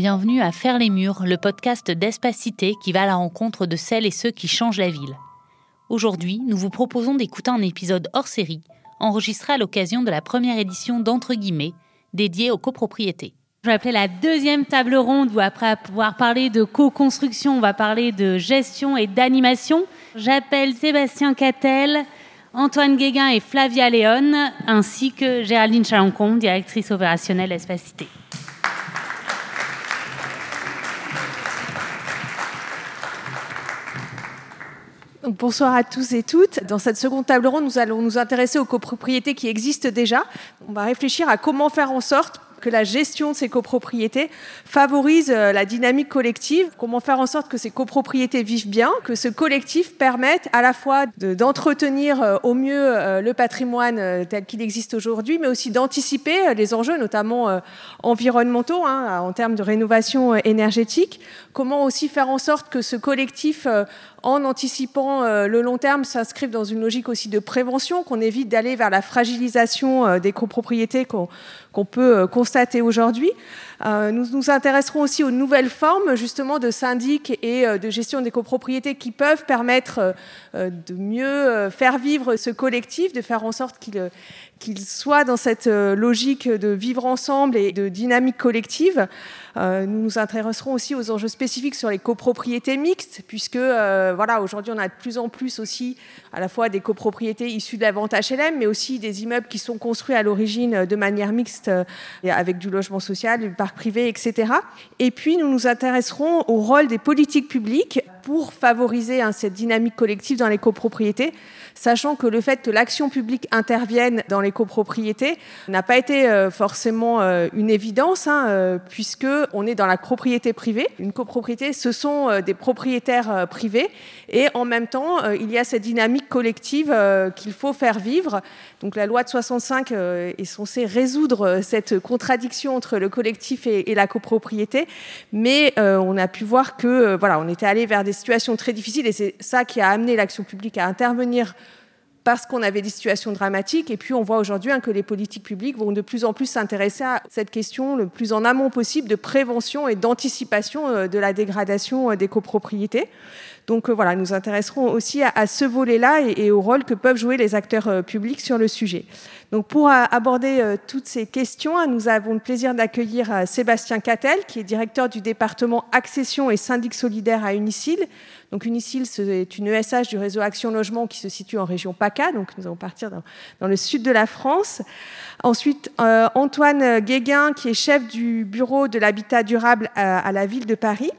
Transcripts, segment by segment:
bienvenue à Faire les Murs, le podcast d'Espacité qui va à la rencontre de celles et ceux qui changent la ville. Aujourd'hui, nous vous proposons d'écouter un épisode hors série, enregistré à l'occasion de la première édition d'Entre guillemets, dédiée aux copropriétés. Je vais appeler la deuxième table ronde où après pouvoir parler de co-construction, on va parler de gestion et d'animation. J'appelle Sébastien Cattel, Antoine Guéguin et Flavia Léon, ainsi que Géraldine Chalancon, directrice opérationnelle Espacité. Bonsoir à tous et toutes. Dans cette seconde table ronde, nous allons nous intéresser aux copropriétés qui existent déjà. On va réfléchir à comment faire en sorte que la gestion de ces copropriétés favorise euh, la dynamique collective. Comment faire en sorte que ces copropriétés vivent bien, que ce collectif permette à la fois d'entretenir euh, au mieux euh, le patrimoine tel qu'il existe aujourd'hui, mais aussi d'anticiper les enjeux, notamment environnementaux, hein, en termes de rénovation énergétique. Comment aussi faire en sorte que ce collectif en anticipant le long terme, s'inscrive dans une logique aussi de prévention, qu'on évite d'aller vers la fragilisation des copropriétés qu'on peut constater aujourd'hui. Euh, nous nous intéresserons aussi aux nouvelles formes justement de syndics et euh, de gestion des copropriétés qui peuvent permettre euh, de mieux faire vivre ce collectif, de faire en sorte qu'il soit dans cette logique de vivre ensemble et de dynamique collective. Nous nous intéresserons aussi aux enjeux spécifiques sur les copropriétés mixtes, puisque voilà, aujourd'hui on a de plus en plus aussi à la fois des copropriétés issues de la vente HLM, mais aussi des immeubles qui sont construits à l'origine de manière mixte avec du logement social, du parc privé, etc. Et puis, nous nous intéresserons au rôle des politiques publiques pour favoriser hein, cette dynamique collective dans les copropriétés, sachant que le fait que l'action publique intervienne dans les copropriétés n'a pas été euh, forcément euh, une évidence, hein, euh, puisque on est dans la propriété privée. Une copropriété, ce sont des propriétaires privés, et en même temps, il y a cette dynamique collective qu'il faut faire vivre. Donc la loi de 65 est censée résoudre cette contradiction entre le collectif et, et la copropriété, mais on a pu voir que voilà, on était allé vers des situations très difficiles et c'est ça qui a amené l'action publique à intervenir parce qu'on avait des situations dramatiques. Et puis on voit aujourd'hui hein, que les politiques publiques vont de plus en plus s'intéresser à cette question le plus en amont possible de prévention et d'anticipation euh, de la dégradation euh, des copropriétés. Donc euh, voilà, nous intéresserons aussi à, ce volet-là et, au rôle que peuvent jouer les acteurs publics sur le sujet. Donc pour aborder toutes ces questions, hein, nous avons le plaisir d'accueillir Sébastien Cattel, qui est directeur du département Accession et syndic solidaire à Unicil. Donc Unicil, c'est une ESH du réseau Action Logement qui se situe en région PACA, donc nous allons partir dans, le sud de la France. Ensuite, euh, Antoine Guéguin, qui est chef du bureau de l'habitat durable à, la ville de Paris.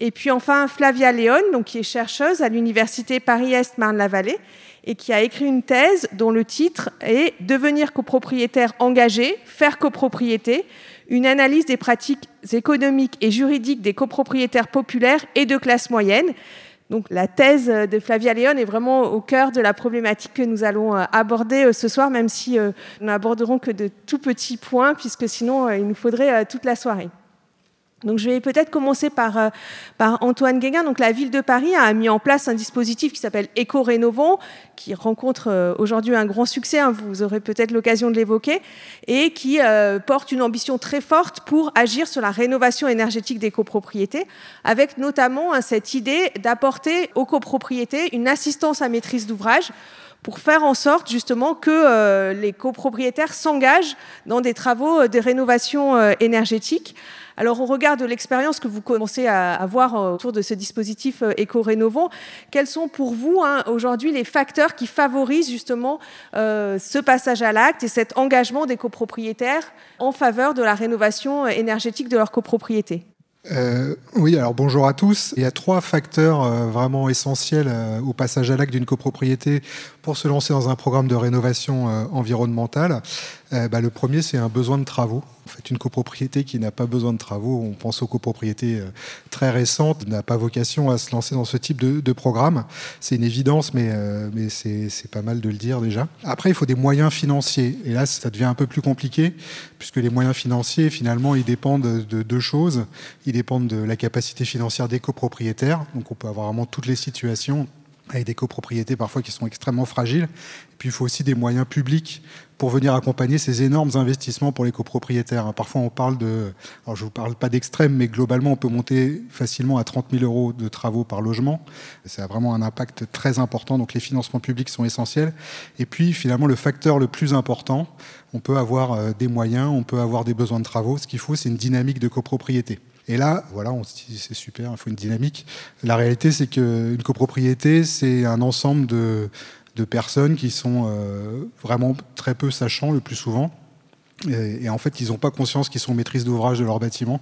Et puis enfin Flavia Léon, donc qui est chercheuse à l'université Paris-Est Marne-la-Vallée et qui a écrit une thèse dont le titre est Devenir copropriétaire engagé, faire copropriété, une analyse des pratiques économiques et juridiques des copropriétaires populaires et de classe moyenne. Donc la thèse de Flavia Léon est vraiment au cœur de la problématique que nous allons euh, aborder euh, ce soir, même si euh, nous n'aborderons que de tout petits points, puisque sinon il nous faudrait toute la soirée. Donc, je vais peut-être commencer par, euh, par Antoine Guéguin. Donc, la ville de Paris a mis en place un dispositif qui s'appelle Éco-Rénovant, qui rencontre euh, aujourd'hui un grand succès, hein, vous aurez peut-être l'occasion de l'évoquer, et qui euh, porte une ambition très forte pour agir sur la rénovation énergétique des copropriétés, avec notamment hein, cette idée d'apporter aux copropriétés une assistance à maîtrise d'ouvrage pour faire en sorte justement que les copropriétaires s'engagent dans des travaux de rénovation énergétique. Alors, au regard de l'expérience que vous commencez à avoir autour de ce dispositif euh, éco-rénovant, quels sont pour vous hein, aujourd'hui les facteurs qui favorisent justement euh, ce passage à l'acte et cet engagement des copropriétaires en faveur de la rénovation énergétique de leur copropriété euh, oui, alors bonjour à tous. Il y a trois facteurs vraiment essentiels au passage à l'acte d'une copropriété pour se lancer dans un programme de rénovation environnementale. Bah, le premier, c'est un besoin de travaux. Fait, une copropriété qui n'a pas besoin de travaux, on pense aux copropriétés euh, très récentes, n'a pas vocation à se lancer dans ce type de, programme. C'est une évidence, mais, euh, mais c'est pas mal de le dire déjà. Après, il faut des moyens financiers. Et là, ça devient un peu plus compliqué, puisque les moyens financiers, finalement, ils dépendent de deux choses. Ils dépendent de la capacité financière des copropriétaires. Donc, on peut avoir vraiment toutes les situations avec des copropriétés parfois qui sont extrêmement fragiles. Et puis il faut aussi des moyens publics pour venir accompagner ces énormes investissements pour les copropriétaires. Parfois on parle de, alors je vous parle pas d'extrême, mais globalement on peut monter facilement à 30 000 euros de travaux par logement. Ça a vraiment un impact très important, donc les financements publics sont essentiels. Et puis finalement le facteur le plus important, on peut avoir euh, des moyens, on peut avoir des besoins de travaux. Ce qu'il faut, c'est une dynamique de copropriété. Et là, voilà, on se dit c'est super, il faut une dynamique. La réalité, c'est qu'une copropriété, c'est un ensemble de, personnes qui sont euh, vraiment très peu sachants le plus souvent. Et, en fait, ils n'ont pas conscience qu'ils sont maîtrises d'ouvrage de leur bâtiment.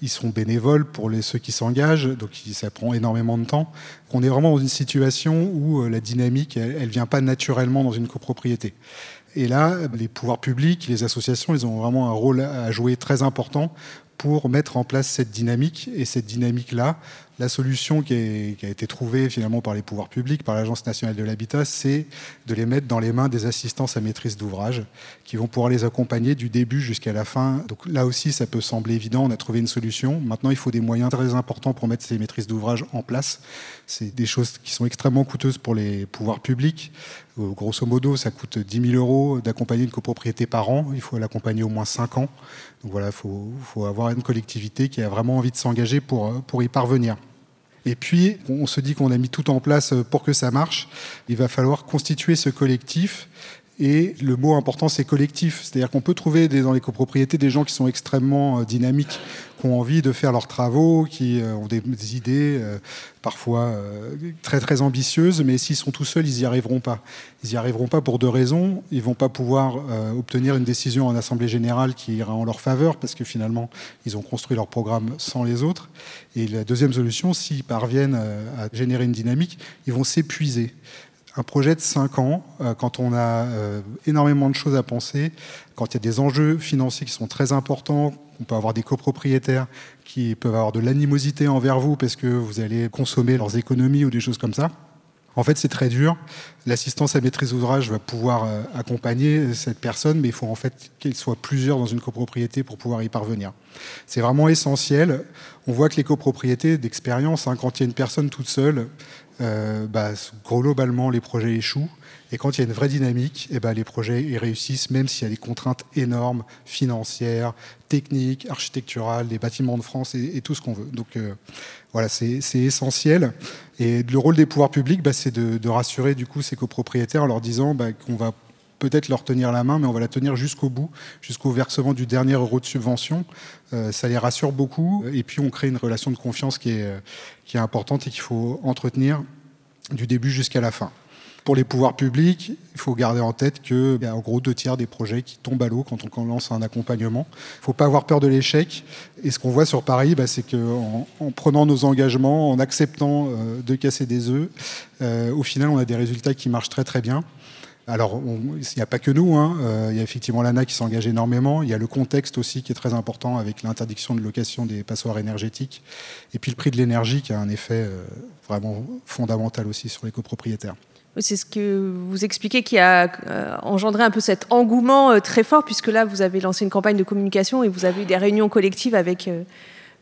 Ils sont bénévoles pour les, ceux qui s'engagent, donc ça prend énormément de temps. On est vraiment dans une situation où euh, la dynamique, elle ne vient pas naturellement dans une copropriété. Et là, les pouvoirs publics, les associations, ils ont vraiment un rôle à jouer très important pour mettre en place cette dynamique. Et cette dynamique-là, la solution qui, a été trouvée finalement par les pouvoirs publics, par l'Agence nationale de l'habitat, c'est de les mettre dans les mains des assistances à maîtrise d'ouvrage qui vont pouvoir les accompagner du début jusqu'à la fin. Donc là aussi, ça peut sembler évident, on a trouvé une solution. Maintenant, il faut des moyens très importants pour mettre ces maîtrises d'ouvrage en place. C'est des choses qui sont extrêmement coûteuses pour les pouvoirs publics. Euh, grosso modo, ça coûte 10 000 euros d'accompagner une copropriété par an. Il faut l'accompagner au moins 5 ans. Donc voilà, il faut, faut, avoir une collectivité qui a vraiment envie de s'engager pour, pour y parvenir. Et puis, on se dit qu'on a mis tout en place pour que ça marche. Il va falloir constituer ce collectif. Et le mot important, c'est collectif. C'est-à-dire qu'on peut trouver dans les copropriétés des gens qui sont extrêmement euh, dynamiques, qui ont envie de faire leurs travaux, qui euh, ont des, idées euh, parfois très très ambitieuses, mais s'ils sont tout seuls, ils n'y arriveront pas. Ils n'y arriveront pas pour deux raisons. Ils vont pas pouvoir obtenir une décision en assemblée générale qui ira en leur faveur, parce que finalement, ils ont construit leur programme sans les autres. Et la deuxième solution, s'ils parviennent à générer une dynamique, ils vont s'épuiser un projet de 5 ans, quand on a énormément de choses à penser, quand il y a des enjeux financiers qui sont très importants, on peut avoir des copropriétaires qui peuvent avoir de l'animosité envers vous parce que vous allez consommer leurs économies ou des choses comme ça. En fait, c'est très dur. L'assistance à maîtrise d'ouvrage va pouvoir euh, accompagner cette personne, mais il faut en fait qu'il soit plusieurs dans une copropriété pour pouvoir y parvenir. C'est vraiment essentiel. On voit que les copropriétés d'expérience, hein, quand il y a une personne toute seule, euh, bah, globalement, les projets échouent. Et quand il y a une vraie dynamique, eh ben, les projets réussissent, même s'il y a des contraintes énormes, financières, techniques, architecturales, des bâtiments de France et, tout ce qu'on veut. Donc euh, voilà, c'est essentiel. Et le rôle des pouvoirs publics, bah, c'est de, rassurer du coup ces copropriétaires en leur disant bah, qu'on va peut-être leur tenir la main, mais on va la tenir jusqu'au bout, jusqu'au versement du dernier euro de subvention. Euh, ça les rassure beaucoup. Et puis on crée une relation de confiance qui est, qui est importante et qu'il faut entretenir du début jusqu'à la fin. Pour les pouvoirs publics, il faut garder en tête qu'il y a en gros deux tiers des projets qui tombent à l'eau quand on lance un accompagnement. Il ne faut pas avoir peur de l'échec. Et ce qu'on voit sur Paris, bah, c'est qu'en en prenant nos engagements, en acceptant euh, de casser des œufs, euh, au final, on a des résultats qui marchent très très bien. Alors, il n'y a pas que nous, hein. euh, il y a effectivement l'ANA qui s'engage énormément, il y a le contexte aussi qui est très important avec l'interdiction de location des passoires énergétiques, et puis le prix de l'énergie qui a un effet vraiment fondamental aussi sur les copropriétaires. C'est ce que vous expliquez qui a euh, engendré un peu cet engouement euh, très fort, puisque là, vous avez lancé une campagne de communication et vous avez eu des réunions collectives avec euh,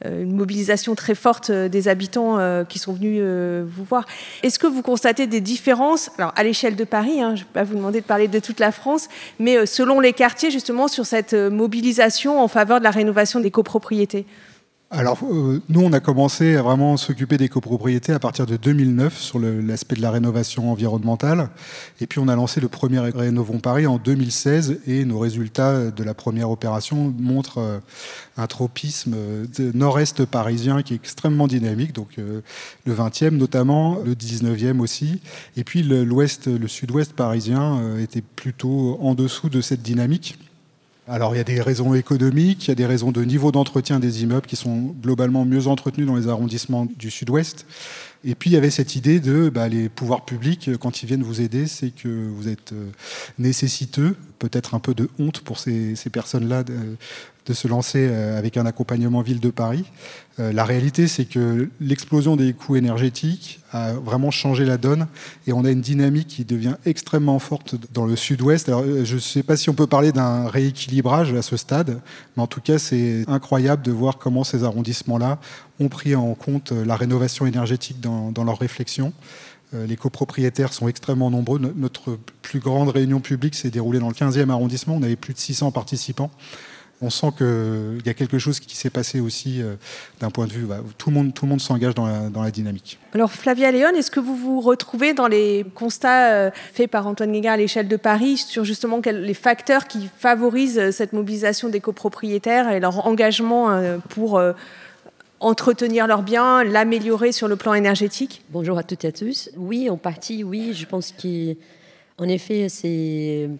une mobilisation très forte des habitants qui sont venus vous voir. Est-ce que vous constatez des différences, alors à l'échelle de Paris, hein, je ne vais pas vous demander de parler de toute la France, mais selon les quartiers, justement, sur cette mobilisation en faveur de la rénovation des copropriétés? Alors, euh, nous, on a commencé à vraiment s'occuper des copropriétés à partir de 2009 sur l'aspect de la rénovation environnementale. Et puis, on a lancé le premier Rénovons Paris en 2016 et nos résultats de la première opération montrent euh, un tropisme de nord-est parisien qui est extrêmement dynamique, donc euh, le 20e notamment, le 19e aussi. Et puis, l'ouest, le sud-ouest parisien était plutôt en dessous de cette dynamique. Alors il y a des raisons économiques, il y a des raisons de niveau d'entretien des immeubles qui sont globalement mieux entretenus dans les arrondissements du sud-ouest. Et puis il y avait cette idée de bah, les pouvoirs publics, quand ils viennent vous aider, c'est que vous êtes euh, nécessiteux, peut-être un peu de honte pour ces personnes-là de se lancer euh, avec un accompagnement ville de Paris. Euh, la réalité, c'est que l'explosion des coûts énergétiques a vraiment changé la donne et on a une dynamique qui devient extrêmement forte dans le sud-ouest. Euh, je ne sais pas si on peut parler d'un rééquilibrage à ce stade, mais en tout cas, c'est incroyable de voir comment ces arrondissements-là ont pris en compte la rénovation énergétique dans, dans leurs réflexions. les copropriétaires sont extrêmement nombreux. Notre plus grande réunion publique s'est déroulée dans le 15e arrondissement. On avait plus de 600 participants on sent qu'il y a quelque chose qui s'est passé aussi euh, d'un point de vue. Bah, tout le monde, tout le monde s'engage dans la, dynamique. Alors, Flavia Léon, est-ce que vous vous retrouvez dans les constats euh, faits par Antoine Guéguin à l'échelle de Paris sur justement les facteurs qui favorisent euh, cette mobilisation des copropriétaires et leur engagement pour entretenir leurs biens, l'améliorer sur le plan énergétique? Bonjour à toutes et à tous. Oui, en partie, oui. Je pense qu'en effet, c'est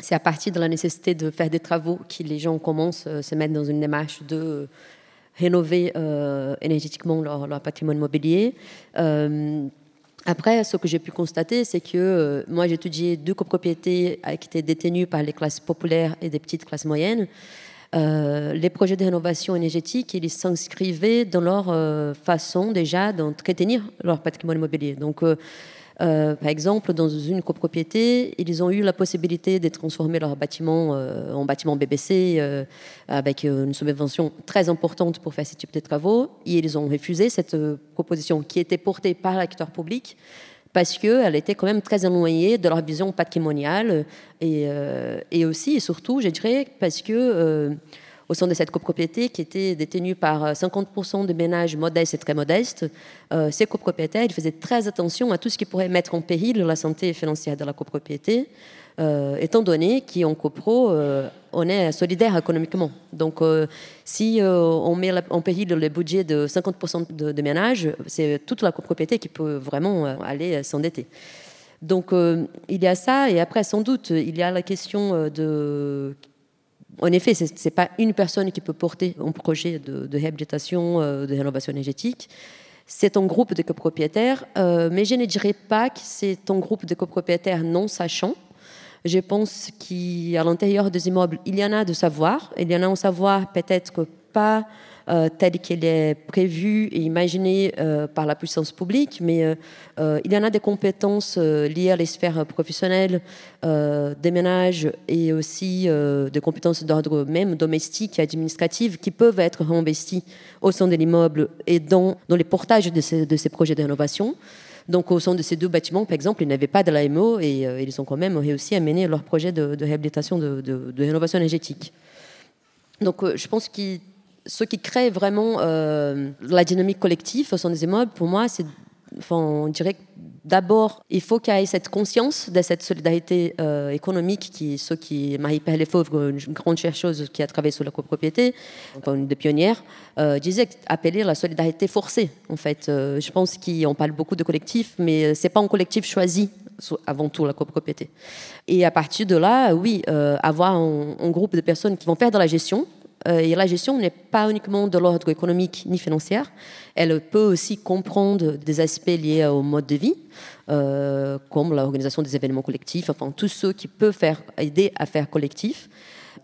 c'est à partir de la nécessité de faire des travaux que les gens commencent à se mettre dans une démarche de rénover euh, énergétiquement leur, patrimoine immobilier. Euh, après, ce que j'ai pu constater, c'est que euh, moi, étudié deux copropriétés qui étaient détenues par les classes populaires et des petites classes moyennes. les projets de rénovation énergétique, ils s'inscrivaient dans leur façon déjà d'entretenir leur patrimoine immobilier. Donc, euh, par exemple, dans une copropriété, ils ont eu la possibilité de transformer leur bâtiment euh, en bâtiment BBC euh, avec une subvention très importante pour faire ce type de travaux. Et ils ont refusé cette proposition qui était portée par l'acteur public parce qu'elle était quand même très éloignée de leur vision patrimoniale et, et aussi et surtout, je dirais, parce que au sein de cette copropriété qui était détenue par 50% euh, de ménages modestes et très modestes. Euh, ces copropriétaires ils faisaient très attention à tout ce qui pourrait mettre en péril la santé financière de la copropriété, euh, étant donné qu'en copro, on est solidaire économiquement. Donc, si on met en péril le budget de 50% de, de ménages, c'est toute la copropriété qui peut vraiment aller s'endetter. Donc, il y a ça, et après, sans doute, il y a la question de en effet, ce n'est pas une personne qui peut porter un projet de, réhabilitation, euh, de rénovation énergétique. C'est un groupe de copropriétaires, euh, mais je ne dirais pas que c'est un groupe de copropriétaires non sachants. Je pense qu'à l'intérieur des immeubles, il y en a de savoir. Il y en a un savoir peut-être pas euh, tel qu'il est prévu et imaginé euh, par la puissance publique, mais euh, il y en a des compétences liées à les sphères professionnelles, des ménages et aussi des compétences d'ordre même domestique et administratif qui peuvent être réinvesties au sein de l'immeuble et dans, dans les portages de ces, de ces projets de rénovation. Donc, au sein de ces deux bâtiments, par exemple, ils n'avaient pas de l'AMO et ils ont quand même réussi à mener leur projet de, réhabilitation, de, de, rénovation énergétique. Donc, je pense qu'il ce qui crée vraiment euh, la dynamique collective sein des immeubles, pour moi, c'est, enfin, on dirait d'abord, il faut qu'il y ait cette conscience de cette solidarité euh, économique qui, ce qui Marie-Père Lefebvre, une grande chercheuse qui a travaillé sur la copropriété, une des pionnières, euh, disait appeler la solidarité forcée. En fait, je pense qu'on parle beaucoup de collectif, mais c'est pas un collectif choisi avant tout la copropriété. Et à partir de là, oui, avoir un, un, groupe de personnes qui vont faire de la gestion, euh, et la gestion n'est pas uniquement de l'ordre économique ni financier. Elle peut aussi comprendre des aspects liés au mode de vie, euh, comme l'organisation des événements collectifs, enfin tout ce qui peut faire, aider à faire collectif.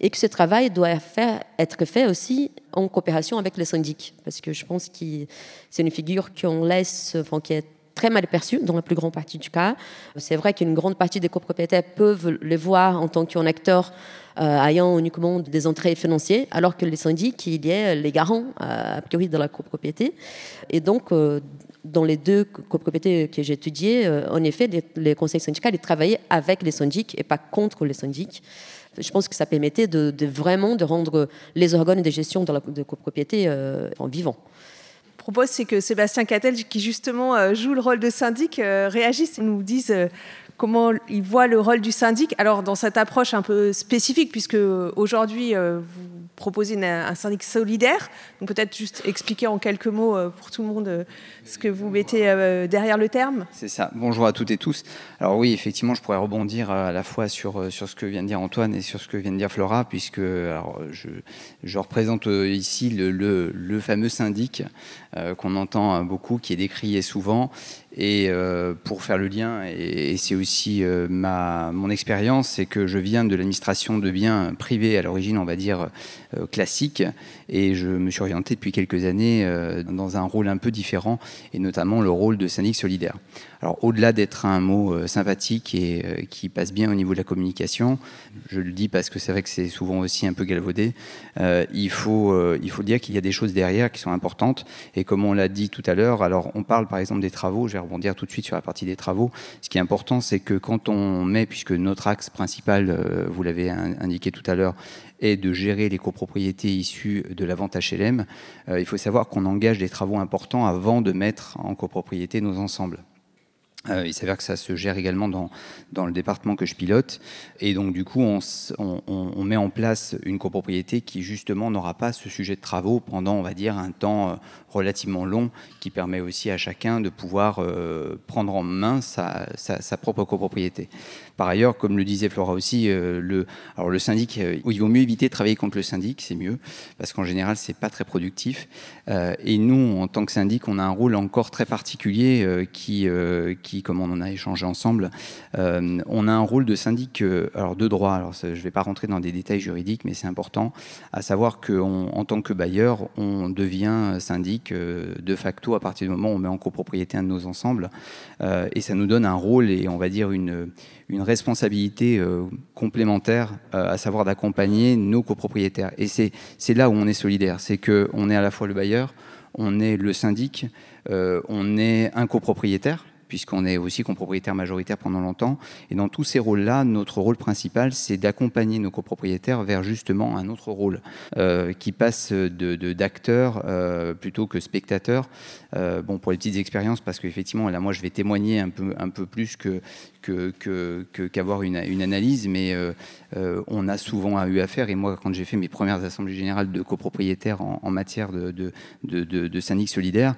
Et que ce travail doit faire, être fait aussi en coopération avec les syndics. Parce que je pense que c'est une figure qu'on laisse, enfin, très mal perçue dans la plus grande partie du cas. C'est vrai qu'une grande partie des copropriétaires peuvent les voir en tant qu'acteurs euh, ayant uniquement des entrées financières, alors que les syndics, il y a les garants, euh, a priori, de la copropriété. Et donc, euh, dans les deux copropriétés que j'ai étudiées, en effet, les, conseils syndicaux ils travaillaient avec les syndics et pas contre les syndics. Je pense que ça permettait de, vraiment de rendre les organes de gestion de la de copropriété en vivants propose, c'est que Sébastien Cattel, qui justement joue le rôle de syndic, réagisse et nous dise comment il voit le rôle du syndic. Alors, dans cette approche un peu spécifique, puisque aujourd'hui, euh, vous proposez un syndic solidaire, donc peut-être juste expliquer en quelques mots euh, pour tout le monde euh, ce que vous mettez derrière le terme. C'est ça. Bonjour à toutes et tous. Alors oui, effectivement, je pourrais rebondir à la fois sur, sur ce que vient de dire Antoine et sur ce que vient de dire Flora, puisque je, je représente ici le, le, le fameux syndic qu'on entend beaucoup, qui est décrié souvent et euh, pour faire le lien, et, c'est aussi euh, ma, mon expérience, c'est que je viens de l'administration de biens privés à l'origine, on va dire, euh, classique, et je me suis orienté depuis quelques années dans un rôle un peu différent, et notamment le rôle de syndic solidaire. Alors au-delà d'être un mot sympathique et qui passe bien au niveau de la communication, je le dis parce que c'est vrai que c'est souvent aussi un peu galvaudé, il, faut, il faut dire qu'il y a des choses derrière qui sont importantes, et comme on l'a dit tout à l'heure, alors on parle par exemple des travaux, je vais rebondir tout de suite sur la partie des travaux. Ce qui est important, c'est que quand on met, puisque notre axe principal, euh, vous l'avez indiqué tout à l'heure, est de gérer les copropriétés issues de la vente HLM, euh, il faut savoir qu'on engage des travaux importants avant de mettre en copropriété nos ensembles. Euh, il s'avère que ça se gère également dans, dans le département que je pilote. Et donc, du coup, on, on, met en place une copropriété qui, justement, n'aura pas ce sujet de travaux pendant, on va dire, un temps euh, relativement long, qui permet aussi à chacun de pouvoir euh, prendre en main sa, sa, propre copropriété. Par ailleurs, comme le disait Flora aussi, le, alors le syndic, il vaut mieux éviter de travailler contre le syndic, c'est mieux, parce qu'en général, c'est pas très productif. Et nous, en tant que syndic, on a un rôle encore très particulier euh, qui, euh, comme on en a échangé ensemble, on a un rôle de syndic, alors de droit. Alors, je vais pas rentrer dans des détails juridiques, mais c'est important, à savoir qu'en tant que bailleur, on devient syndic de facto à partir du moment où on met en copropriété un de nos ensembles, et ça nous donne un rôle et on va dire une responsabilité euh, complémentaire, euh, à savoir d'accompagner nos copropriétaires. Et c'est là où on est solidaire, c'est qu'on est à la fois le bailleur, on est le syndic, euh, on est un copropriétaire, puisqu'on est aussi copropriétaire majoritaire pendant longtemps. Et dans tous ces rôles-là, notre rôle principal, c'est d'accompagner nos copropriétaires vers justement un autre rôle euh, qui passe de, d'acteur euh, plutôt que spectateur. Euh, bon, pour les petites expériences, parce qu'effectivement, là, moi, je vais témoigner un peu, un peu plus qu'avoir une, une, analyse, mais euh, euh, on a souvent eu affaire, et moi quand j'ai fait mes premières assemblées générales de copropriétaires en, matière de, de, de, de syndic solidaire,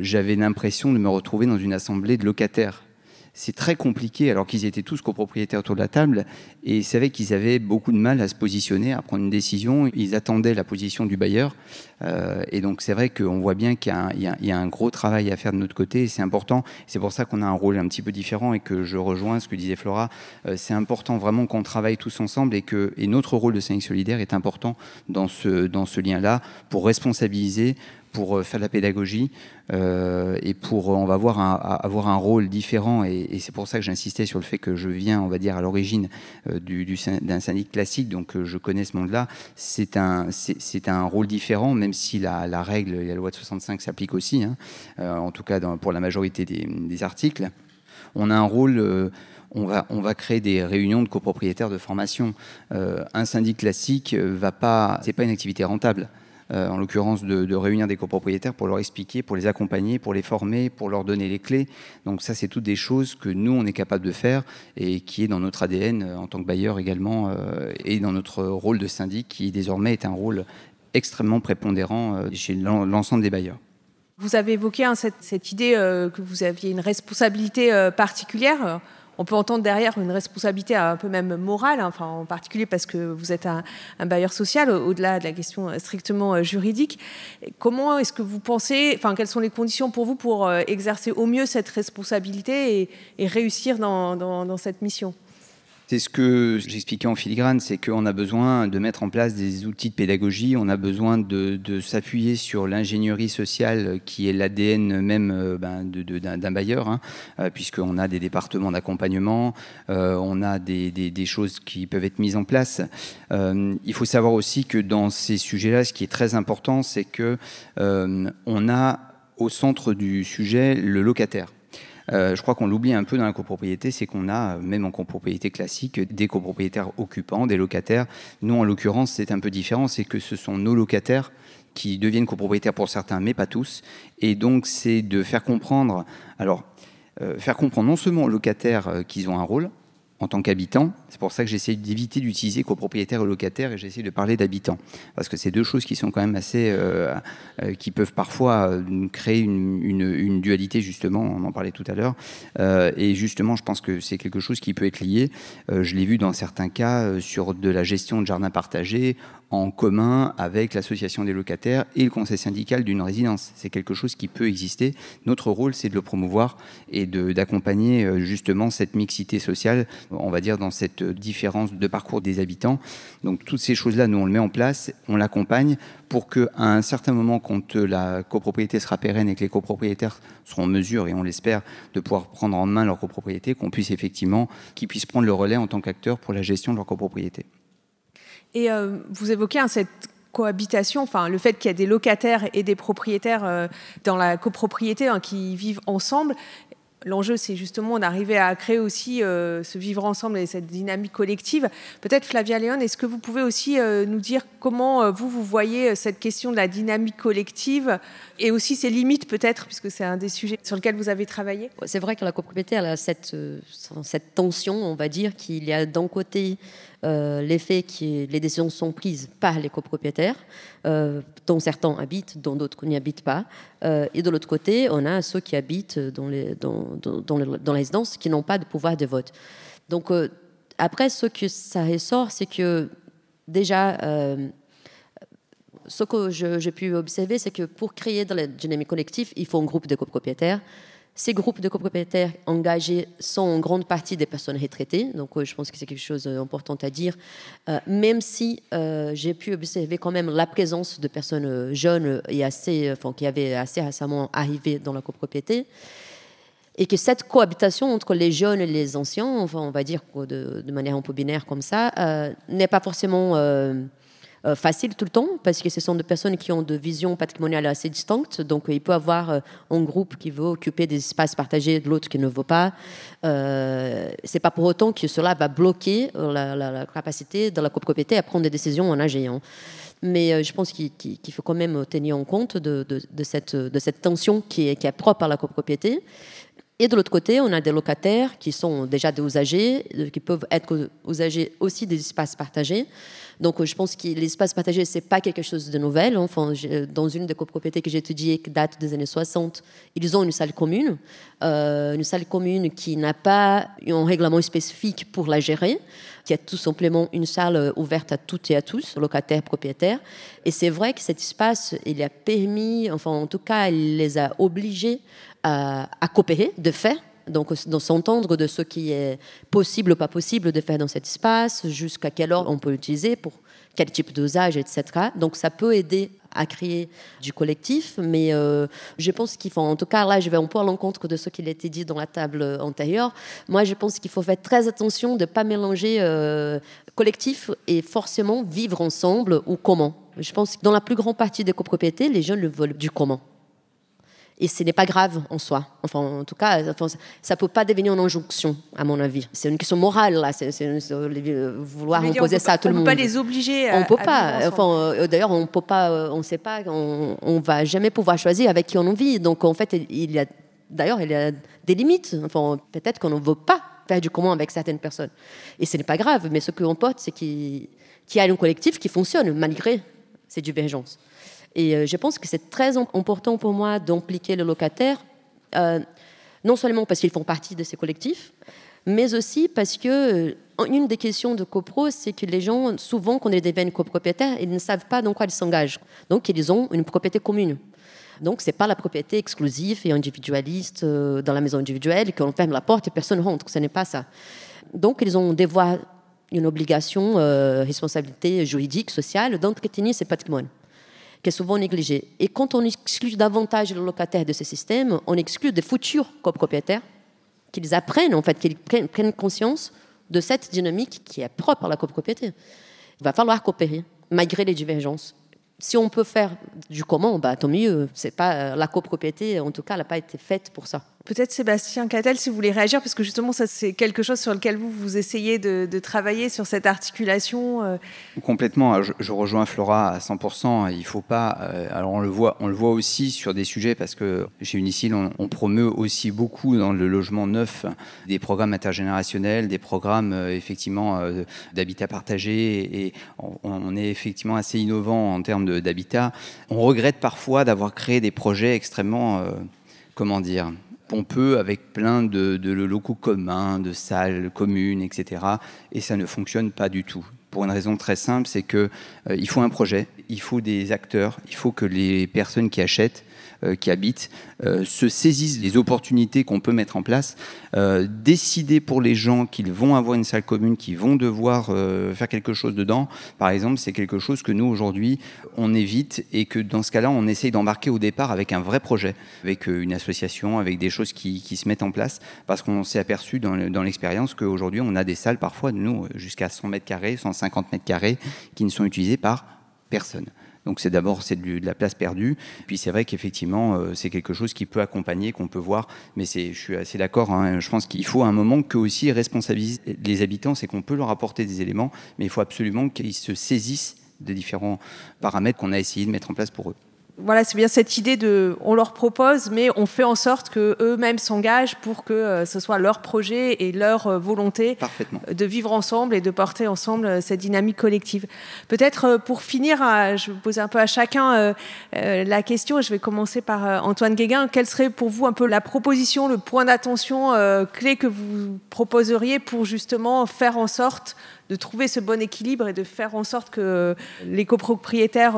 j'avais l'impression de me retrouver dans une assemblée de locataires c'est très compliqué, alors qu'ils étaient tous copropriétaires autour de la table, et ils savaient qu'ils avaient beaucoup de mal à se positionner, à prendre une décision. Ils attendaient la position du bailleur. Euh, et donc, c'est vrai qu'on voit bien qu'il y, a un gros travail à faire de notre côté, c'est important. C'est pour ça qu'on a un rôle un petit peu différent, et que je rejoins ce que disait Flora. Euh, c'est important vraiment qu'on travaille tous ensemble, et que notre rôle de syndic solidaire est important dans ce lien-là, pour responsabiliser, pour euh, faire de la pédagogie euh, et pour, on va avoir un, avoir un rôle différent. Et, c'est pour ça que j'insistais sur le fait que je viens, on va dire, à l'origine euh, du, du, d'un syndic classique, donc euh, je connais ce monde-là. C'est un, c'est, un rôle différent, même si la, règle et la loi de 65 s'applique aussi, hein, euh, en tout cas pour la majorité des, des, articles. On a un rôle euh, on va, on va créer des réunions de copropriétaires de formation. Euh, un syndic classique va pas, c'est pas une activité rentable euh, en l'occurrence de, réunir des copropriétaires pour leur expliquer, pour les accompagner, pour les former, pour leur donner les clés. Donc ça, c'est toutes des choses que nous, on est capable de faire et qui est dans notre ADN euh, en tant que bailleur également euh, et dans notre rôle de syndic qui désormais est un rôle extrêmement prépondérant chez l'ensemble des bailleurs. Vous avez évoqué hein, cette, idée que vous aviez une responsabilité particulière on peut entendre derrière une responsabilité un peu même morale, hein, enfin, en particulier parce que vous êtes un, bailleur social, au-delà de la question strictement juridique. Comment est-ce que vous pensez, enfin, quelles sont les conditions pour vous pour exercer au mieux cette responsabilité et, réussir dans cette mission? C'est ce que j'expliquais en filigrane, c'est qu'on a besoin de mettre en place des outils de pédagogie, on a besoin de, s'appuyer sur l'ingénierie sociale qui est l'ADN même ben, d'un bailleur, hein, puisqu'on a des départements d'accompagnement, euh, on a des, choses qui peuvent être mises en place. Euh, il faut savoir aussi que dans ces sujets-là, ce qui est très important, c'est que euh, on a au centre du sujet le locataire. Euh, je crois qu'on l'oublie un peu dans la copropriété, c'est qu'on a, même en copropriété classique, des copropriétaires occupants, des locataires. Nous, en l'occurrence, c'est un peu différent, c'est que ce sont nos locataires qui deviennent copropriétaires pour certains, mais pas tous. Et donc, c'est de faire comprendre, alors, euh, faire comprendre non seulement aux locataires euh, qu'ils ont un rôle, en tant qu'habitant. C'est pour ça que j'essaie d'éviter d'utiliser copropriétaire et locataire et j'essaie de parler d'habitants. Parce que c'est deux choses qui sont quand même assez. Euh, euh, qui peuvent parfois euh, créer une, une, dualité, justement. On en parlait tout à l'heure. Et justement, je pense que c'est quelque chose qui peut être lié. Je l'ai vu dans certains cas sur de la gestion de jardins partagés en commun avec l'association des locataires et le conseil syndical d'une résidence. C'est quelque chose qui peut exister. Notre rôle, c'est de le promouvoir et d'accompagner justement cette mixité sociale on va dire, dans cette différence de parcours des habitants. Donc toutes ces choses-là, nous, on le met en place, on l'accompagne pour qu'à un certain moment, quand la copropriété sera pérenne et que les copropriétaires seront en mesure, et on l'espère, de pouvoir prendre en main leur copropriété, qu'on puisse effectivement, qu'ils puissent prendre le relais en tant qu'acteurs pour la gestion de leur copropriété. Et euh, vous évoquez hein, cette cohabitation, enfin le fait qu'il y a des locataires et des propriétaires dans la copropriété hein, qui vivent ensemble, l'enjeu, c'est justement d'arriver à créer aussi euh, ce vivre ensemble et cette dynamique collective. Peut-être Flavia Léon, est-ce que vous pouvez aussi euh, nous dire comment euh, vous, vous voyez cette question de la dynamique collective et aussi ses limites peut-être, puisque c'est un des sujets sur lesquels vous avez travaillé? C'est vrai que la copropriété a cette, cette tension, on va dire, qu'il y a d'un côté euh, les décisions sont prises par les copropriétaires, euh, dont certains habitent, dont d'autres n'y habitent pas. Euh, et de l'autre côté, on a ceux qui habitent dans les, dans, qui n'ont pas de pouvoir de vote. Donc, après, ce que ça ressort, c'est que déjà, ce que j'ai pu observer, c'est que pour créer de la dynamique collective, il faut un groupe de copropriétaires ces groupes de copropriétaires engagés sont en grande partie des personnes retraitées, donc euh, je pense que c'est quelque chose d'important à dire, euh, même si euh, j'ai pu observer quand même la présence de personnes jeunes et assez, enfin, qui avaient assez récemment arrivé dans la copropriété, et que cette cohabitation entre les jeunes et les anciens, enfin, on va dire de, manière un peu binaire comme ça, n'est pas forcément euh, facile tout le temps, parce que ce sont des personnes qui ont des visions patrimoniales assez distinctes. Donc, il peut y avoir euh, un groupe qui veut occuper des espaces partagés, de l'autre qui ne veut pas. Euh, c'est pas pour autant que cela va bloquer la, capacité de la copropriété à prendre des décisions en agéant. Mais je pense qu'il faut quand même tenir en compte de, cette, de cette tension qui est, qui est propre à la copropriété. Et de l'autre côté, on a des locataires qui sont déjà des usagers, qui peuvent être usagers aussi des espaces partagés. Donc, je pense que l'espace partagé, c'est pas quelque chose de nouvel. Enfin, dans une des copropriétés que j'ai étudiées, qui date des années 60, ils ont une salle commune, euh, une salle commune qui n'a pas un règlement spécifique pour la gérer, qui est tout simplement une salle ouverte à toutes et à tous, locataires, propriétaires. Et c'est vrai que cet espace, il a permis, enfin, en tout cas, il les a obligés à, à coopérer, de faire donc de s'entendre de ce qui est possible ou pas possible de faire dans cet espace, jusqu'à quelle heure on peut l'utiliser, pour quel type d'usage, etc. Donc ça peut aider à créer du collectif, mais euh, je pense qu'il faut, en tout cas là je vais un peu à l'encontre de ce qui a été dit dans la table antérieure, moi je pense qu'il faut faire très attention de ne pas mélanger euh, collectif et forcément vivre ensemble ou comment. Je pense que dans la plus grande partie des copropriétés, les jeunes veulent du comment et ce n'est pas grave en soi. Enfin, en tout cas, ça ne peut pas devenir une injonction, à mon avis. C'est une question morale, là. C'est euh, vouloir imposer ça à tout le monde. On ne peut pas les obliger On ne peut pas. Enfin, euh, D'ailleurs, on peut pas, euh, on ne sait pas, on ne va jamais pouvoir choisir avec qui on vit. Donc, en fait, il y a, d'ailleurs, il y a des limites. Enfin, peut-être qu'on ne veut pas faire du commun avec certaines personnes. Et ce n'est pas grave, mais ce qu'on porte, c'est qu'il y a un collectif qui fonctionne malgré ces divergences. Et euh, je pense que c'est très important pour moi d'impliquer les locataires, euh, non seulement parce qu'ils font partie de ces collectifs, mais aussi parce que euh, une des questions de copro, c'est que les gens, souvent, quand ils deviennent copropriétaires, ils ne savent pas dans quoi ils s'engagent. Donc, ils ont une propriété commune. Donc, ce n'est pas la propriété exclusive et individualiste dans la maison individuelle, qu'on ferme la porte et personne rentre. Ce n'est pas ça. Donc, ils ont des voies, une obligation, responsabilité juridique, sociale d'entretenir ces patrimoines qui est souvent négligé. Et quand on exclut davantage les locataires de ce système, on exclut des futurs copropriétaires, qu'ils apprennent, en fait, qu'ils prennent conscience de cette dynamique qui est propre à la copropriété. Il va falloir coopérer, malgré les divergences si on peut faire du comment, bah, tant mieux. Pas euh, la copropriété, en tout cas, n'a pas été faite pour ça. Peut-être Sébastien Cattel, si vous voulez réagir, parce que justement, ça c'est quelque chose sur lequel vous vous essayez de, travailler sur cette articulation. Euh. Complètement. Je, rejoins Flora à 100%. Il faut pas. Euh, alors on le voit, on le voit aussi sur des sujets parce que chez Unicil, on, promeut aussi beaucoup dans le logement neuf des programmes intergénérationnels, des programmes effectivement d'habitat partagé, et on, on est effectivement assez innovant en termes d'habitat. On regrette parfois d'avoir créé des projets extrêmement, euh, comment dire, pompeux avec plein de, locaux communs, de salles communes, etc. Et ça ne fonctionne pas du tout. Pour une raison très simple, c'est qu'il euh, il faut un projet, il faut des acteurs, il faut que les personnes qui achètent qui habitent euh, se saisissent des opportunités qu'on peut mettre en place, euh, décider pour les gens qu'ils vont avoir une salle commune, qu'ils vont devoir faire quelque chose dedans, par exemple, c'est quelque chose que nous aujourd'hui on évite et que dans ce cas-là on essaye d'embarquer au départ avec un vrai projet, avec une association, avec des choses qui, se mettent en place, parce qu'on s'est aperçu dans l'expérience qu'aujourd'hui on a des salles parfois, nous, jusqu'à 100 mètres carrés, 150 mètres carrés, qui ne sont utilisées par personne. Donc c'est d'abord c'est de, la place perdue. Puis c'est vrai qu'effectivement c'est quelque chose qui peut accompagner, qu'on peut voir. Mais c'est, je suis assez d'accord. Hein. je pense qu'il faut à un moment que aussi responsabiliser les habitants, c'est qu'on peut leur apporter des éléments, mais il faut absolument qu'ils se saisissent des différents paramètres qu'on a essayé de mettre en place pour eux voilà, c'est bien cette idée de, on leur propose, mais on fait en sorte que eux-mêmes s'engagent pour que euh, ce soit leur projet et leur euh, volonté de vivre ensemble et de porter ensemble euh, cette dynamique collective. Peut-être pour finir, je vais poser un peu à chacun la question. Je vais commencer par Antoine Guéguin. Quelle serait pour vous un peu la proposition, le point d'attention clé que vous proposeriez pour justement faire en sorte de trouver ce bon équilibre et de faire en sorte que les copropriétaires,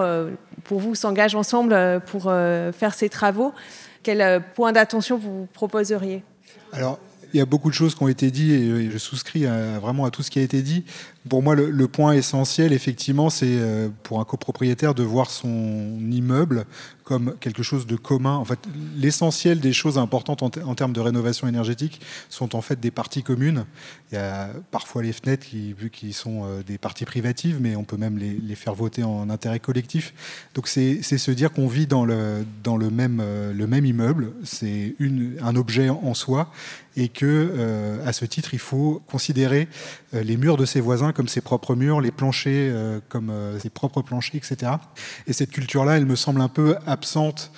pour vous, s'engagent ensemble euh, pour euh, faire ces travaux. Quel point d'attention vous proposeriez? Alors, il y a beaucoup de choses qui ont été dites et je souscris vraiment à tout ce qui a été dit. Pour moi, le, point essentiel, effectivement, c'est pour un copropriétaire de voir son immeuble comme quelque chose de commun. En fait, l'essentiel des choses importantes en, termes de rénovation énergétique sont en fait des parties communes. Il y a parfois les fenêtres qui, qu'ils sont euh, des parties privatives, mais on peut même les, faire voter en intérêt collectif. Donc c'est se dire qu'on vit dans le, euh, même immeuble, c'est un objet en soi, et que euh, à ce titre, il faut considérer les murs de ses voisins comme ses propres murs, les planchers comme ses propres planchers, etc. Et cette culture-là, elle me semble un peu absente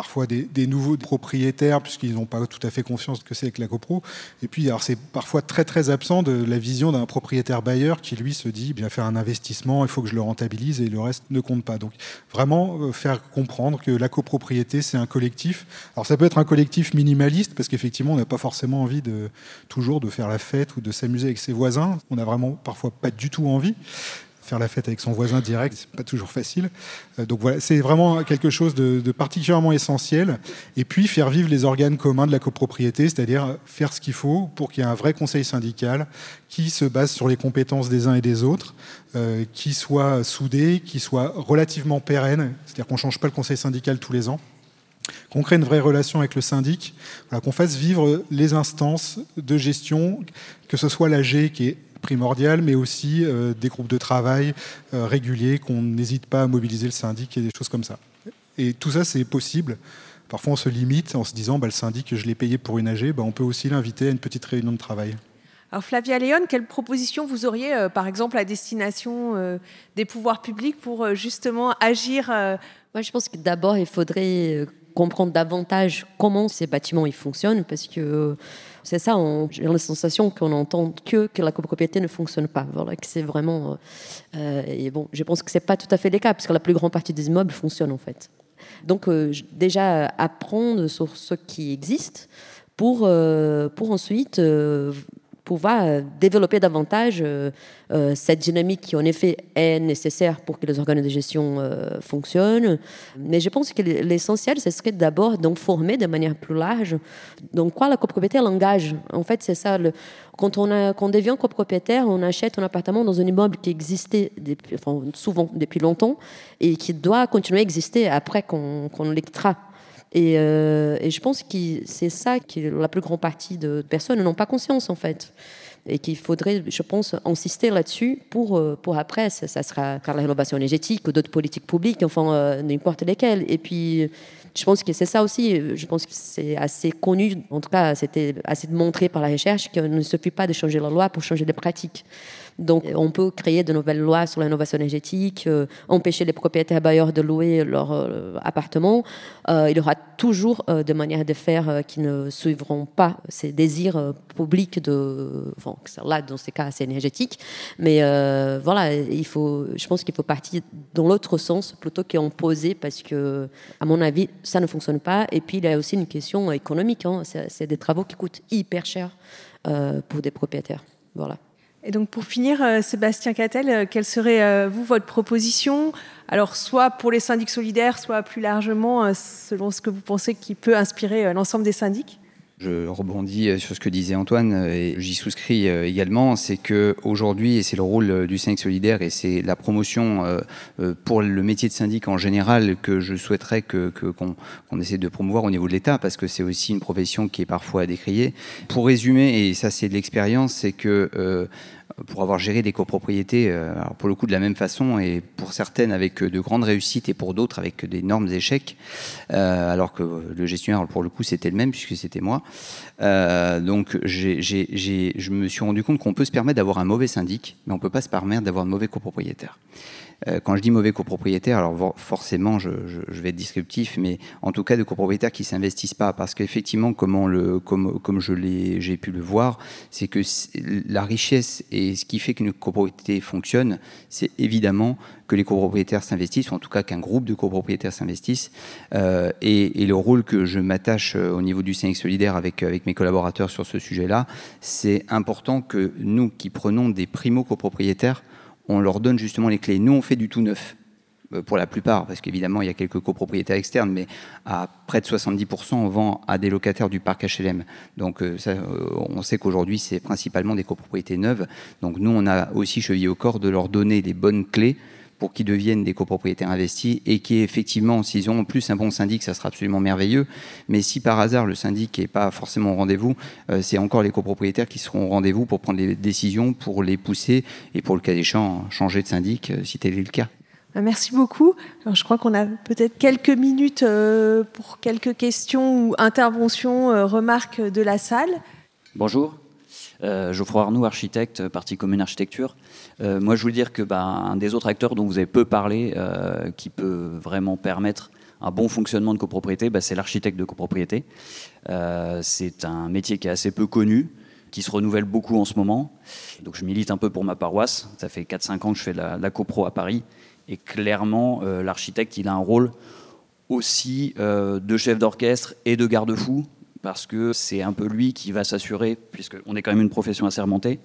parfois des, nouveaux propriétaires, puisqu'ils n'ont pas tout à fait confiance que c'est que la copro. Et puis, alors c'est parfois très très absent de la vision d'un propriétaire bailleur qui lui se dit, bien faire un investissement, il faut que je le rentabilise et le reste ne compte pas. Donc vraiment euh, faire comprendre que la copropriété c'est un collectif. Alors ça peut être un collectif minimaliste parce qu'effectivement on n'a pas forcément envie de toujours de faire la fête ou de s'amuser avec ses voisins. On n'a vraiment parfois pas du tout envie faire la fête avec son voisin direct, c'est pas toujours facile. Euh, donc voilà, c'est vraiment quelque chose de, particulièrement essentiel. Et puis faire vivre les organes communs de la copropriété, c'est-à-dire faire ce qu'il faut pour qu'il y ait un vrai conseil syndical qui se base sur les compétences des uns et des autres, euh, qui soit soudé, qui soit relativement pérenne, c'est-à-dire qu'on change pas le conseil syndical tous les ans qu'on crée une vraie relation avec le syndic, qu'on fasse vivre les instances de gestion, que ce soit l'AG qui est primordial, mais aussi euh, des groupes de travail euh, réguliers, qu'on n'hésite pas à mobiliser le syndic et des choses comme ça. Et tout ça, c'est possible. Parfois, on se limite en se disant, bah, le syndic, je l'ai payé pour une AG, bah, on peut aussi l'inviter à une petite réunion de travail. Alors Flavia Léon, quelle proposition vous auriez, euh, par exemple, à destination des pouvoirs publics pour justement agir Moi, je pense que d'abord, il faudrait comprendre davantage comment ces bâtiments ils fonctionnent, parce que c'est ça, j'ai la sensation qu'on entend que, que la copropriété ne fonctionne pas. Voilà, que c'est vraiment. Euh, et bon, je pense que c'est pas tout à fait le cas, parce que la plus grande partie des immeubles fonctionnent en fait. Donc, euh, déjà, apprendre sur ce qui existe pour, euh, pour ensuite pouvoir euh, développer davantage euh, euh, cette dynamique qui, en effet, est nécessaire pour que les organes de gestion fonctionnent. Mais je pense que l'essentiel, ce serait d'abord d'informer de manière plus large donc quoi la copropriété l'engage. En fait, c'est ça. Quand, on devient copropriétaire, on achète un appartement dans un immeuble qui existait souvent depuis longtemps et qui doit continuer à exister après qu'on qu l'électra. Euh, et, je pense que c'est ça que la plus grande partie de personnes n'ont pas conscience en fait. Et qu'il faudrait, je pense, insister là-dessus pour, euh, pour après, ça, sera par la rénovation énergétique ou d'autres politiques publiques, enfin, euh, n'importe lesquelles. Et puis, je pense que c'est ça aussi. Je pense que c'est assez connu, en tout cas, c'était assez montré par la recherche qu'il ne suffit pas de changer la loi pour changer les pratiques. Donc, on peut créer de nouvelles lois sur l'innovation énergétique, euh, empêcher les propriétaires bailleurs de louer leur euh, appartement. Euh, il y aura toujours des manières de faire qui ne suivront pas ces désirs publics de. Là, dans ces cas, c'est énergétique. Mais voilà, il faut, je pense qu'il faut partir dans l'autre sens plutôt qu'en poser parce que, à mon avis, ça ne fonctionne pas. Et puis, il y a aussi une question économique. Hein. C'est des travaux qui coûtent hyper cher pour des propriétaires. Voilà. Et donc pour finir, euh, Sébastien Cattel, euh, quelle serait, euh, vous, votre proposition? Alors soit pour les syndics solidaires, soit plus largement, selon ce que vous pensez qui peut inspirer l'ensemble des syndics je rebondis sur ce que disait Antoine et j'y souscris également, c'est que aujourd'hui, et c'est le rôle du syndic solidaire et c'est la promotion pour le métier de syndic en général que je souhaiterais que qu'on essaie de promouvoir au niveau de l'État parce que c'est aussi une profession qui est parfois à décrier. Pour résumer, et ça c'est de l'expérience, c'est que pour avoir géré des copropriétés, pour le coup de la même façon, et pour certaines avec de grandes réussites et pour d'autres avec d'énormes échecs, alors que le gestionnaire, pour le coup, c'était le même puisque c'était moi. donc je me suis rendu compte qu'on peut se permettre d'avoir un mauvais syndic, mais on ne peut pas se permettre d'avoir un mauvais copropriétaire. Euh, quand je dis mauvais copropriétaire, alors forcément, je, vais être descriptif, mais en tout cas de copropriétaires qui s'investissent pas, parce qu'effectivement, comment le, comme, comme je l'ai, j'ai pu le voir, c'est que la richesse et ce qui fait qu'une copropriété fonctionne, c'est évidemment que les copropriétaires s'investissent, ou en tout cas qu'un groupe de copropriétaires s'investissent. Euh, et, le rôle que je m'attache euh, au niveau du CNX solidaire avec, avec mes collaborateurs sur ce sujet-là, c'est important que nous qui prenons des primo-copropriétaires, on leur donne justement les clés. Nous, on fait du tout neuf euh, pour la plupart, parce qu'évidemment, il y a quelques copropriétaires externes, mais à près de 70%, on vend à des locataires du parc HLM. Donc, euh, euh, on sait qu'aujourd'hui, c'est principalement des copropriétés neuves. Donc, nous, on a aussi chevillé au corps de leur donner des bonnes clés pour qu'ils deviennent des copropriétaires investis et qui effectivement, s'ils ont en plus un bon syndic, ça sera absolument merveilleux. Mais si par hasard le syndic n'est pas forcément au rendez-vous, euh, c'est encore les copropriétaires qui seront au rendez-vous pour prendre les décisions, pour les pousser et pour le cas échéant, changer de syndic euh, si tel est le cas. Euh, merci beaucoup. Alors, je crois qu'on a peut-être quelques minutes pour quelques questions ou interventions, remarques de la salle. Bonjour. Euh, Geoffroy Arnoux, architecte, partie commune architecture. Euh, moi, je veux dire que bah, un des autres acteurs dont vous avez peu parlé, euh, qui peut vraiment permettre un bon fonctionnement de copropriété, bah, c'est l'architecte de copropriété. c'est un métier qui est assez peu connu, qui se renouvelle beaucoup en ce moment. Donc je milite un peu pour ma paroisse. Ça fait 4-5 ans que je fais la copro à Paris. Et clairement, l'architecte, il a un rôle aussi de chef d'orchestre et de garde-fou parce que c'est un peu lui qui va s'assurer, puisqu'on est quand même une profession assermentée,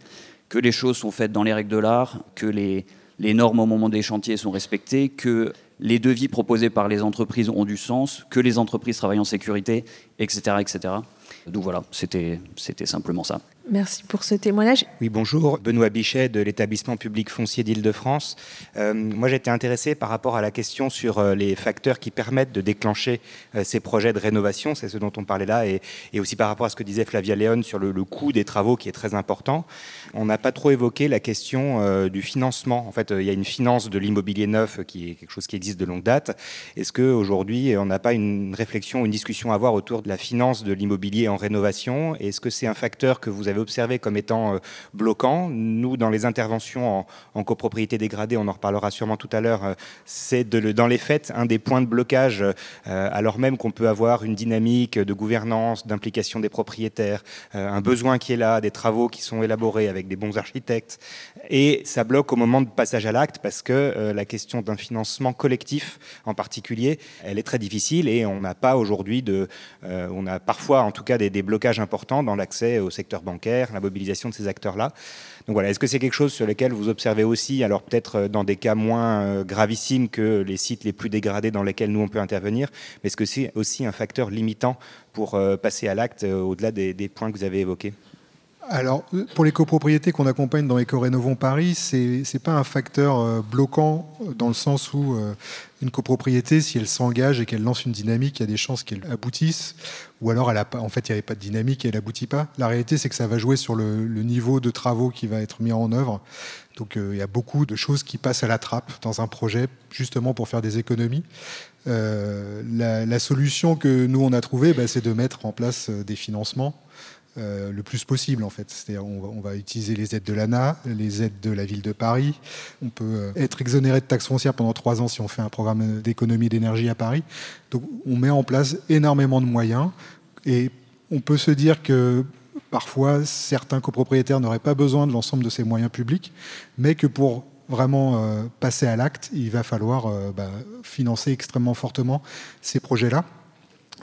que les choses sont faites dans les règles de l'art, que les, les normes au moment des chantiers sont respectées, que les devis proposés par les entreprises ont du sens, que les entreprises travaillent en sécurité, etc. etc. Donc voilà, c'était simplement ça. Merci pour ce témoignage. Oui, bonjour. Benoît Bichet de l'établissement public foncier d'Île-de-France. Euh, moi, j'étais intéressé par rapport à la question sur euh, les facteurs qui permettent de déclencher euh, ces projets de rénovation, c'est ce dont on parlait là, et, aussi par rapport à ce que disait Flavia Léon sur le, coût des travaux qui est très important. On n'a pas trop évoqué la question du financement. En fait, il y a une finance de l'immobilier neuf qui est quelque chose qui existe de longue date. Est-ce qu'aujourd'hui, on n'a pas une réflexion, une discussion à avoir autour de la finance de l'immobilier en rénovation? Est-ce que c'est un facteur que vous avez observé comme étant euh, bloquant. Nous, dans les interventions en, copropriété dégradée, on en reparlera sûrement tout à l'heure, euh, c'est dans les faits un des points de blocage, euh, alors même qu'on peut avoir une dynamique de gouvernance, d'implication des propriétaires, un besoin qui est là, des travaux qui sont élaborés avec des bons architectes. Et ça bloque au moment de passage à l'acte parce que la question d'un financement collectif en particulier, elle est très difficile et on n'a pas aujourd'hui de... on a parfois en tout cas des blocages importants dans l'accès au secteur bancaire la mobilisation de ces acteurs-là. Donc voilà, est-ce que c'est quelque chose sur lequel vous observez aussi, alors peut-être euh, dans des cas moins euh, gravissimes que les sites les plus dégradés dans lesquels nous on peut intervenir, mais est-ce que c'est aussi un facteur limitant pour euh, passer à l'acte au-delà des, des points que vous avez évoqués? Alors, pour les copropriétés qu'on accompagne dans Éco-Rénovons Paris, ce n'est pas un facteur bloquant dans le sens où une copropriété, si elle s'engage et qu'elle lance une dynamique, il y a des chances qu'elle aboutisse, ou alors elle a pas, en fait il n'y avait pas de dynamique et elle aboutit pas. La réalité, c'est que ça va jouer sur le, niveau de travaux qui va être mis en œuvre. Donc euh, il y a beaucoup de choses qui passent à la trappe dans un projet, justement pour faire des économies. Euh, la, solution que nous on a trouvée, bah, c'est de mettre en place euh, des financements euh, le plus possible en fait. C'est-à-dire on va, utiliser les aides de l'ANA, les aides de la ville de Paris. On peut euh, être exonéré de taxes foncières pendant trois ans si on fait un programme d'économie d'énergie à Paris. Donc on met en place énormément de moyens et on peut se dire que parfois certains copropriétaires n'auraient pas besoin de l'ensemble de ces moyens publics, mais que pour vraiment euh, passer à l'acte, il va falloir bah, financer extrêmement fortement ces projets-là.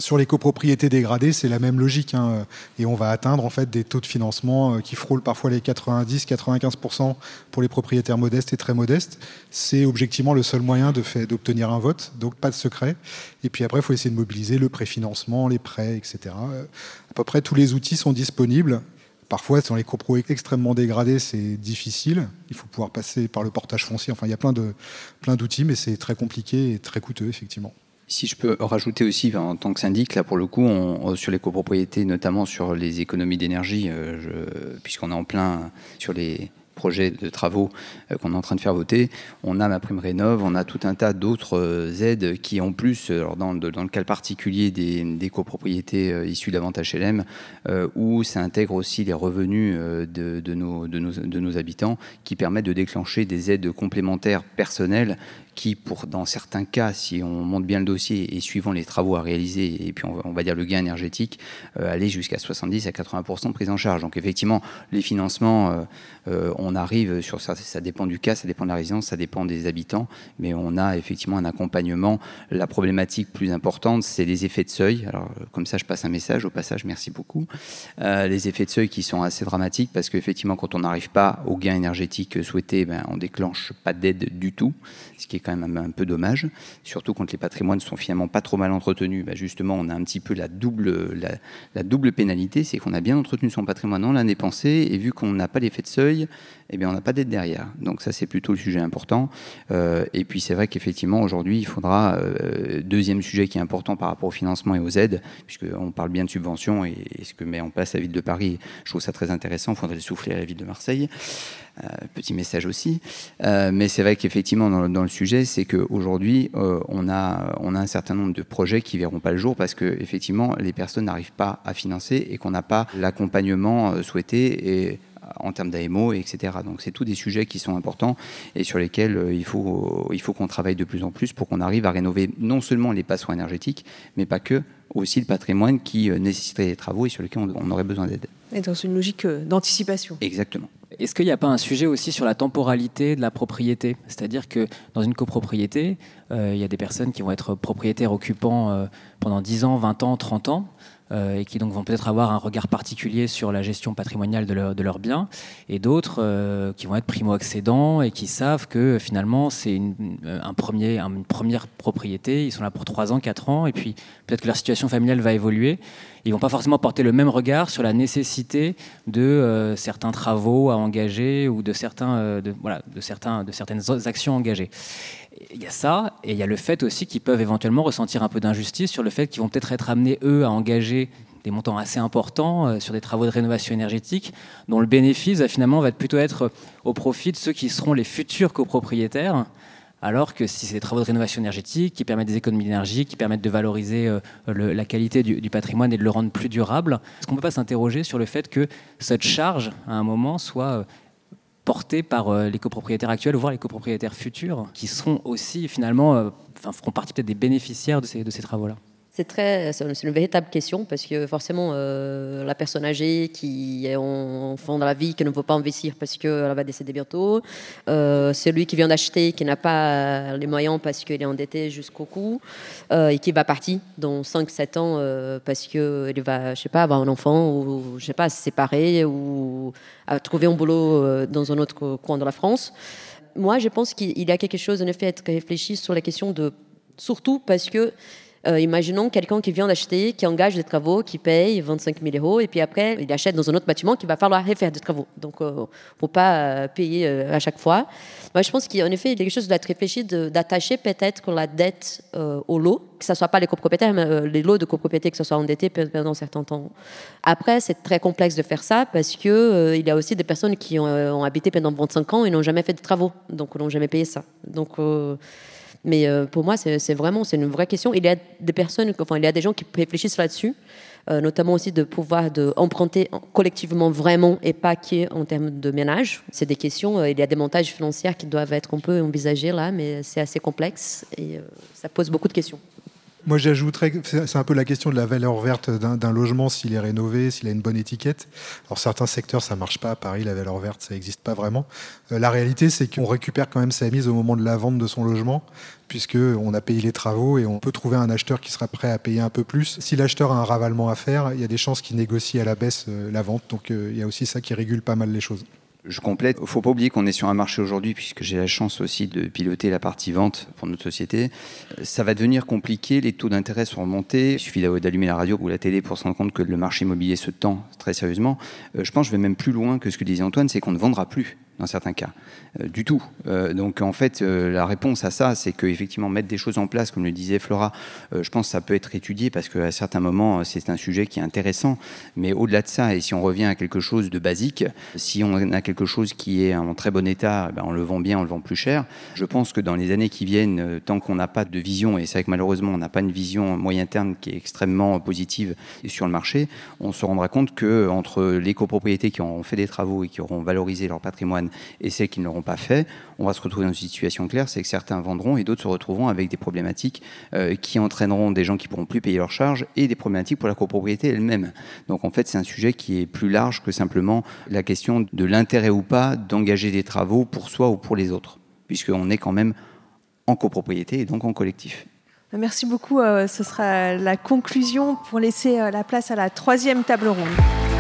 Sur les copropriétés dégradées, c'est la même logique. Hein, et on va atteindre en fait des taux de financement euh, qui frôlent parfois les 90-95% pour les propriétaires modestes et très modestes. C'est objectivement le seul moyen d'obtenir un vote, donc pas de secret. Et puis après, il faut essayer de mobiliser le préfinancement, les prêts, etc. Euh, à peu près tous les outils sont disponibles. Parfois, dans les copros extrêmement dégradés, c'est difficile. Il faut pouvoir passer par le portage foncier. Enfin, il y a plein d'outils, mais c'est très compliqué et très coûteux, effectivement. Si je peux rajouter aussi, en tant que syndic, là pour le coup, on, sur les copropriétés, notamment sur les économies d'énergie, euh, puisqu'on est en plein sur les projet de travaux qu'on est en train de faire voter, on a ma prime rénov, on a tout un tas d'autres aides qui en plus, dans, le cas particulier des, copropriétés issues d'avantages LM, où ça intègre aussi les revenus de, de, de, de nos habitants, qui permettent de déclencher des aides complémentaires personnelles qui, pour, dans certains cas, si on monte bien le dossier et suivant les travaux à réaliser, et puis on, va dire le gain énergétique, euh, aller jusqu'à 70 à 80% de prise en charge. Donc effectivement, les financements, euh, on arrive sur ça, ça dépend du cas, ça dépend de la résidence, ça dépend des habitants, mais on a effectivement un accompagnement. La problématique plus importante, c'est les effets de seuil. Alors comme ça, je passe un message au passage, merci beaucoup. les effets de seuil qui sont assez dramatiques parce qu'effectivement, quand on n'arrive pas au gain énergétique souhaité, ben, on déclenche pas d'aide du tout, ce qui est quand même un, peu dommage, surtout quand les patrimoines sont finalement pas trop mal entretenus. Bah, justement, on a un petit peu la double, la, double pénalité, c'est qu'on a bien entretenu son patrimoine en l'année pensée, et vu qu'on n'a pas l'effet de seuil, eh bien, on n'a pas d'aide derrière. Donc ça, c'est plutôt le sujet important. Euh, et puis c'est vrai qu'effectivement, aujourd'hui, il faudra, euh, deuxième sujet qui est important par rapport au financement et aux aides, puisqu'on parle bien de subventions, et, ce que met en place la ville de Paris, je trouve ça très intéressant, il faudrait le souffler à la ville de Marseille. Euh, petit message aussi. mais c'est vrai qu'effectivement, dans, le sujet, c'est qu'aujourd'hui, on, a, on a un certain nombre de projets qui verront pas le jour parce que effectivement, les personnes n'arrivent pas à financer et qu'on n'a pas l'accompagnement souhaité. En termes d'AMO, etc. Donc c'est tous des sujets qui sont importants et sur lesquels euh, il faut, il faut qu'on travaille de plus en plus pour qu'on arrive à rénover non seulement les passoires énergétiques, mais pas que, aussi le patrimoine qui euh, nécessiterait des travaux et sur lesquels on, aurait besoin d'aide. Et dans une logique euh, d'anticipation. Exactement. Est-ce qu'il n'y a pas un sujet aussi sur la temporalité de la propriété? C'est-à-dire que dans une copropriété, il y a des personnes qui vont être propriétaires occupants pendant 10 ans, 20 ans, 30 ans. Euh, et qui donc vont peut-être avoir un regard particulier sur la gestion patrimoniale de, leur, de leurs biens, et d'autres euh, qui vont être primo-accédants et qui savent que finalement c'est une, euh, un premier, une première propriété, ils sont là pour 3 ans, 4 ans, et puis peut-être que leur situation familiale va évoluer. Ils vont pas forcément porter le même regard sur la nécessité de certains travaux à engager ou de, certains, voilà, de, certains, de certaines actions engagées il y a ça, et il y a le fait aussi qu'ils peuvent éventuellement ressentir un peu d'injustice sur le fait qu'ils vont peut-être être amenés, eux, à engager des montants assez importants euh, sur des travaux de rénovation énergétique, dont le bénéfice finalement va plutôt être au profit de ceux qui seront les futurs copropriétaires, alors que si c'est des travaux de rénovation énergétique qui permettent des économies d'énergie, qui permettent de valoriser euh, la qualité du, du, patrimoine et de le rendre plus durable, est-ce qu'on ne peut pas s'interroger sur le fait que cette charge, à un moment, soit euh, portés par euh, les copropriétaires actuels, voire les copropriétaires futurs, qui seront aussi finalement, euh, enfin, feront partie peut-être des bénéficiaires de ces, de ces travaux-là. C'est très, c'est une véritable question parce que forcément, euh, la personne âgée qui est en fond de la vie, qui ne peut pas investir parce qu'elle va décéder bientôt, euh, celui qui vient d'acheter, qui n'a pas les moyens parce qu'il est endetté jusqu'au cou euh, et qui va partir dans 5-7 ans parce qu'il va, je sais pas, avoir un enfant ou je sais pas, se séparer ou trouver un boulot dans un autre coin de la France. Moi, je pense qu'il y a quelque chose en effet à être réfléchi sur la question de surtout parce que euh, imaginons quelqu'un qui vient d'acheter, qui engage des travaux, qui paye 25 000 euros, et puis après, il achète dans un autre bâtiment qu'il va falloir refaire des travaux. Donc, il euh, ne faut pas euh, payer à chaque fois. Moi, je pense qu'en effet, il y a quelque chose d'être réfléchi, d'attacher peut-être la dette au lot, que ce ne soit pas les copropriétaires, mais les lots de copropriété, que ce soit endetté pendant un certain temps. Après, c'est très complexe de faire ça parce qu'il il y a aussi des personnes qui ont, ont habité pendant 25 ans et n'ont jamais fait de travaux, donc n'ont jamais payé ça. Donc, mais euh, pour moi, c'est vraiment c'est une vraie question. Il y a des personnes, enfin, il y a des gens qui réfléchissent là-dessus, euh, notamment aussi de pouvoir emprunter collectivement vraiment et pas en termes de ménage. C'est des questions. Euh, il y a des montages financiers qui doivent être un peu envisagés là, mais c'est assez complexe et ça pose beaucoup de questions. Moi, j'ajouterais c'est un peu la question de la valeur verte d'un logement, s'il est rénové, s'il a une bonne étiquette. Alors, certains secteurs, ça marche pas. À Paris, la valeur verte, ça n'existe pas vraiment. Euh, la réalité, c'est qu'on récupère quand même sa mise au moment de la vente de son logement, puisqu'on a payé les travaux et on peut trouver un acheteur qui sera prêt à payer un peu plus. Si l'acheteur a un ravalement à faire, il y a des chances qu'il négocie à la baisse euh, la vente. Donc, euh, il y a aussi ça qui régule pas mal les choses. Je complète. Il faut pas oublier qu'on est sur un marché aujourd'hui, puisque j'ai la chance aussi de piloter la partie vente pour notre société. Ça va devenir compliqué. Les taux d'intérêt sont remontés. Il suffit d'allumer la radio ou la télé pour se rendre compte que le marché immobilier se tend très sérieusement. Euh, je pense que je vais même plus loin que ce que disait Antoine, c'est qu'on ne vendra plus dans certains cas. Euh, du tout. Euh, donc en fait, euh, la réponse à ça, c'est qu'effectivement, mettre des choses en place, comme le disait Flora, je pense que ça peut être étudié parce qu'à certains moments, c'est un sujet qui est intéressant. Mais au-delà de ça, et si on revient à quelque chose de basique, si on a quelque chose qui est en très bon état, ben, on le vend bien, on le vend plus cher. Je pense que dans les années qui viennent, tant qu'on n'a pas de vision, et c'est vrai que malheureusement, on n'a pas une vision moyen terme qui est extrêmement positive sur le marché, on se rendra compte que entre les copropriétés qui auront fait des travaux et qui auront valorisé leur patrimoine et celles qui ne l'auront pas fait, on va se retrouver dans une situation claire, c'est que certains vendront et d'autres se retrouveront avec des problématiques euh, qui entraîneront des gens qui pourront plus payer leurs charges et des problématiques pour la copropriété elle-même. Donc en fait, c'est un sujet qui est plus large que simplement la question de l'intérêt ou pas d'engager des travaux pour soi ou pour les autres, puisqu'on est quand même en copropriété et donc en collectif. Merci beaucoup. Euh, ce sera la conclusion pour laisser euh, la place à la troisième table ronde.